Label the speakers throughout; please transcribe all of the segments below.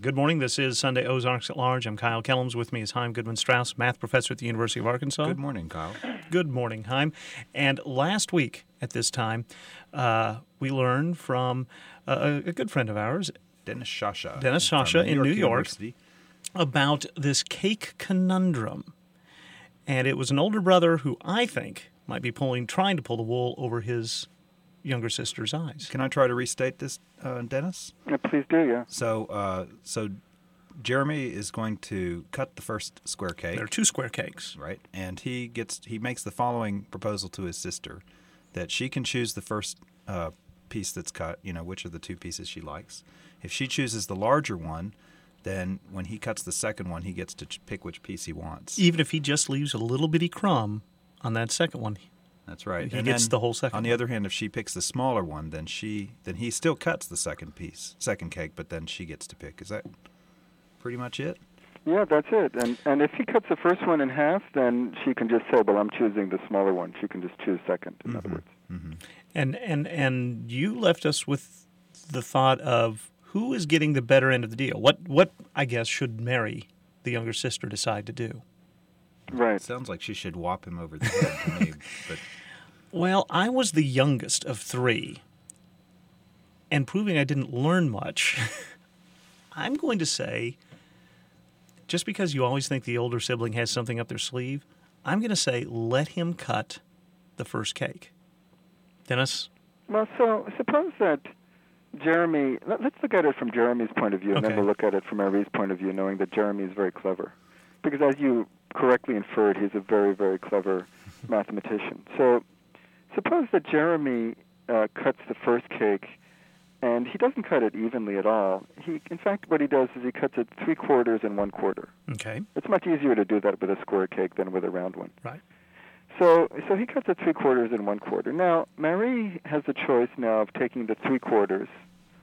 Speaker 1: Good morning. This is Sunday Ozarks at Large. I'm Kyle Kellums. With me is Chaim Goodman Strauss, math professor at the University of Arkansas.
Speaker 2: Good morning, Kyle.
Speaker 1: Good morning, Chaim. And last week at this time, uh, we learned from uh, a good friend of ours,
Speaker 2: Dennis Shasha.
Speaker 1: Dennis Shasha in New York.
Speaker 2: University.
Speaker 1: about this cake conundrum. And it was an older brother who I think might be pulling, trying to pull the wool over his younger sister's eyes.
Speaker 2: Can I try to restate this, uh, Dennis?
Speaker 3: Yeah, please do, yeah.
Speaker 2: So, uh, so Jeremy is going to cut the first square cake,
Speaker 1: There are two square cakes.
Speaker 2: right? And he gets he makes the following proposal to his sister that she can choose the first uh, piece that's cut. You know, which of the two pieces she likes. If she chooses the larger one, then when he cuts the second one, he gets to pick which piece he wants.
Speaker 1: Even if he just leaves a little bitty crumb on that second one.
Speaker 2: That's right.
Speaker 1: He
Speaker 2: And
Speaker 1: gets the whole second
Speaker 2: On the other hand, if she picks the smaller one, then she then he still cuts the second piece, second cake, but then she gets to pick. Is that pretty much it?
Speaker 3: Yeah, that's it. And and if he cuts the first one in half, then she can just say, "Well, I'm choosing the smaller one." She can just choose second. In other mm-hmm. words, mm-hmm.
Speaker 1: And and and you left us with the thought of who is getting the better end of the deal. What what I guess should Mary, the younger sister, decide to do?
Speaker 3: Right?
Speaker 2: Sounds like she should whop him over the head to me, but
Speaker 1: Well, I was the youngest of three, and proving I didn't learn much, I'm going to say, just because you always think the older sibling has something up their sleeve, I'm going to say let him cut the first cake. Dennis?
Speaker 3: Well, so suppose that Jeremy. Let, let's look at it from Jeremy's point of view, and
Speaker 1: Okay.
Speaker 3: then we'll look at it from Marie's point of view, knowing that Jeremy is very clever, because as you correctly inferred, he's a very, very clever mathematician. So, suppose that Jeremy uh, cuts the first cake, and he doesn't cut it evenly at all. He, in fact, what he does is he cuts it three quarters and one quarter.
Speaker 1: Okay,
Speaker 3: It's much easier to do that with a square cake than with a round one.
Speaker 1: right.
Speaker 3: So, so he cuts it three quarters and one quarter. Now, Marie has the choice now of taking the three quarters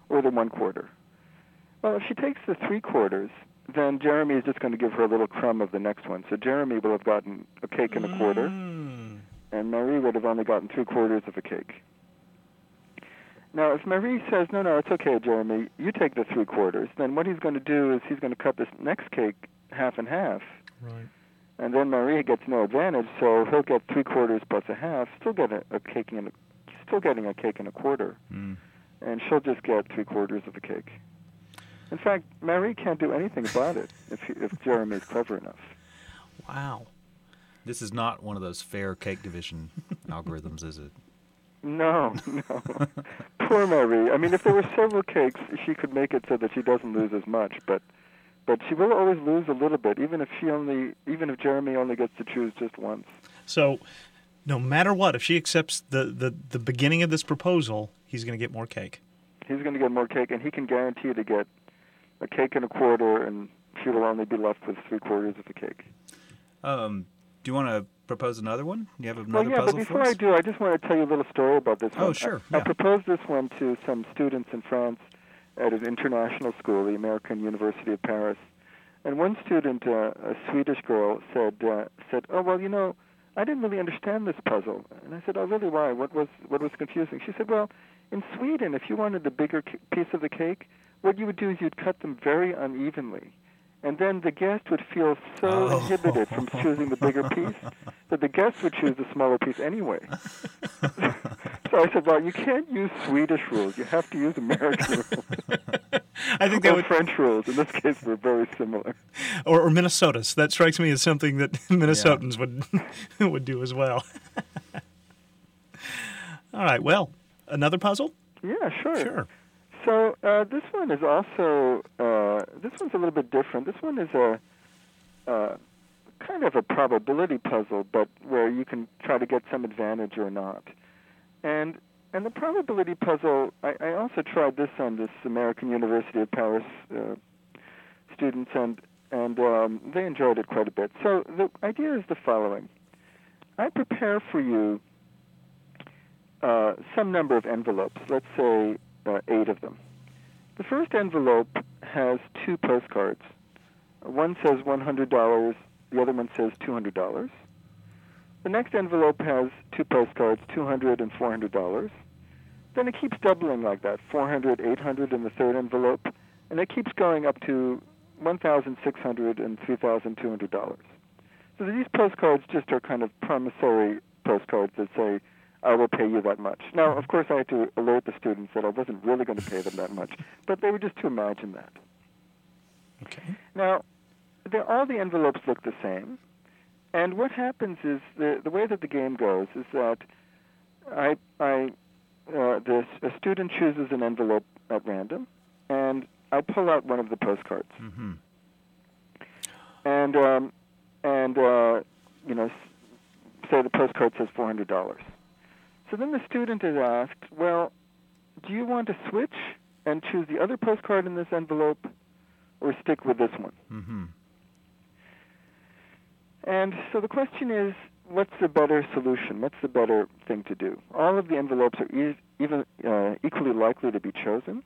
Speaker 3: or the one quarter. Well, if she takes the three quarters, then Jeremy is just going to give her a little crumb of the next one. So Jeremy will have gotten a cake and a quarter,
Speaker 1: Mm.
Speaker 3: and Marie would have only gotten three quarters of a cake. Now, if Marie says, no, no, it's okay, Jeremy, you take the three quarters, then what he's going to do is he's going to cut this next cake half and half.
Speaker 1: Right.
Speaker 3: And then Marie gets no advantage, so he'll get three quarters plus a half, still get a, a cake and a, still getting a cake and a quarter,
Speaker 2: mm,
Speaker 3: and she'll just get three quarters of a cake. In fact, Marie can't do anything about it if he, if Jeremy's clever enough.
Speaker 1: Wow.
Speaker 2: this is not one of those fair cake division algorithms, is it?
Speaker 3: No, no. Poor Marie. I mean, if there were several cakes, she could make it so that she doesn't lose as much, but but she will always lose a little bit, even if she only even if Jeremy only gets to choose just once.
Speaker 1: So, no matter what, if she accepts the, the, the beginning of this proposal, he's going to get more cake.
Speaker 3: he's going to get more cake, and he can guarantee to get a cake and a quarter, and she will only be left with three quarters of the cake.
Speaker 2: Um, do you want to propose another one? You have another Well,
Speaker 3: yeah, but before? I do, I just want to tell you a little story about this
Speaker 2: Oh,
Speaker 3: one.
Speaker 2: sure,
Speaker 3: I, I
Speaker 2: yeah.
Speaker 3: proposed this one to some students in France at an international school, the American University of Paris. And one student, uh, a Swedish girl, said, uh, said, "Oh well, you know, I didn't really understand this puzzle." And I said, "Oh really? Why? What was what was confusing?" She said, "Well, in Sweden, if you wanted the bigger c- piece of the cake, what you would do is you'd cut them very unevenly." And then the guest would feel so
Speaker 2: Oh.
Speaker 3: inhibited from choosing the bigger piece that the guest would choose the smaller piece anyway. so I said, well, you can't use Swedish rules. You have to use American rules.
Speaker 1: I think that
Speaker 3: or
Speaker 1: would,
Speaker 3: French rules. In this case, were very similar.
Speaker 1: or, or Minnesota's. That strikes me as something that Minnesotans would would do as well. All right. Well, another puzzle.
Speaker 3: Yeah, sure.
Speaker 1: Sure.
Speaker 3: So uh, this one is also uh, this one's a little bit different. This one is a uh, kind of a probability puzzle, but where you can try to get some advantage or not. And and the probability puzzle, I, I also tried this on this American University of Paris uh, students, and and um, they enjoyed it quite a bit. So the idea is the following: I prepare for you uh, some number of envelopes. Let's say uh, eight of them. The first envelope has two postcards. One says $100, the other one says $200. The next envelope has two postcards, $200 and $400. Then it keeps doubling like that, 400, 800 in the third envelope, and it keeps going up to one thousand six hundred and three thousand two hundred dollars. So these postcards just are kind of promissory postcards that say, "I will pay you that much." Now, of course, I had to alert the students that I wasn't really going to pay them that much, but they were just to imagine that.
Speaker 1: Okay.
Speaker 3: Now, all the envelopes look the same, and what happens is the the way that the game goes is that I I uh, the a student chooses an envelope at random, and I pull out one of the postcards,
Speaker 2: Mm-hmm.
Speaker 3: and um, and uh, you know, say the postcard says four hundred dollars. So then the student is asked, well, do you want to switch and choose the other postcard in this envelope, or stick with this one?
Speaker 2: Mm-hmm.
Speaker 3: And so the question is, what's the better solution? What's the better thing to do? All of the envelopes are e- even uh, equally likely to be chosen,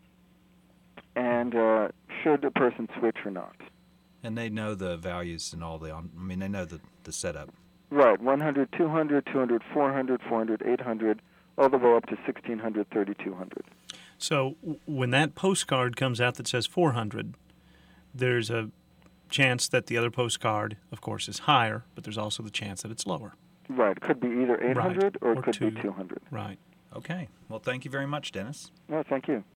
Speaker 3: and uh, should a person switch or not?
Speaker 2: And they know the values and all the. I mean, they know the the setup.
Speaker 3: Right, 100, 200, 200, 400, 400, 800, all the way up to 1600, 3200.
Speaker 1: So when that postcard comes out that says 400, there's a chance that the other postcard, of course, is higher, but there's also the chance that it's lower.
Speaker 3: Right, it could be either 800 or it
Speaker 1: or
Speaker 3: could
Speaker 1: two.
Speaker 3: be 200.
Speaker 1: Right.
Speaker 2: Okay. Well, thank you very much, Dennis.
Speaker 3: No, thank you.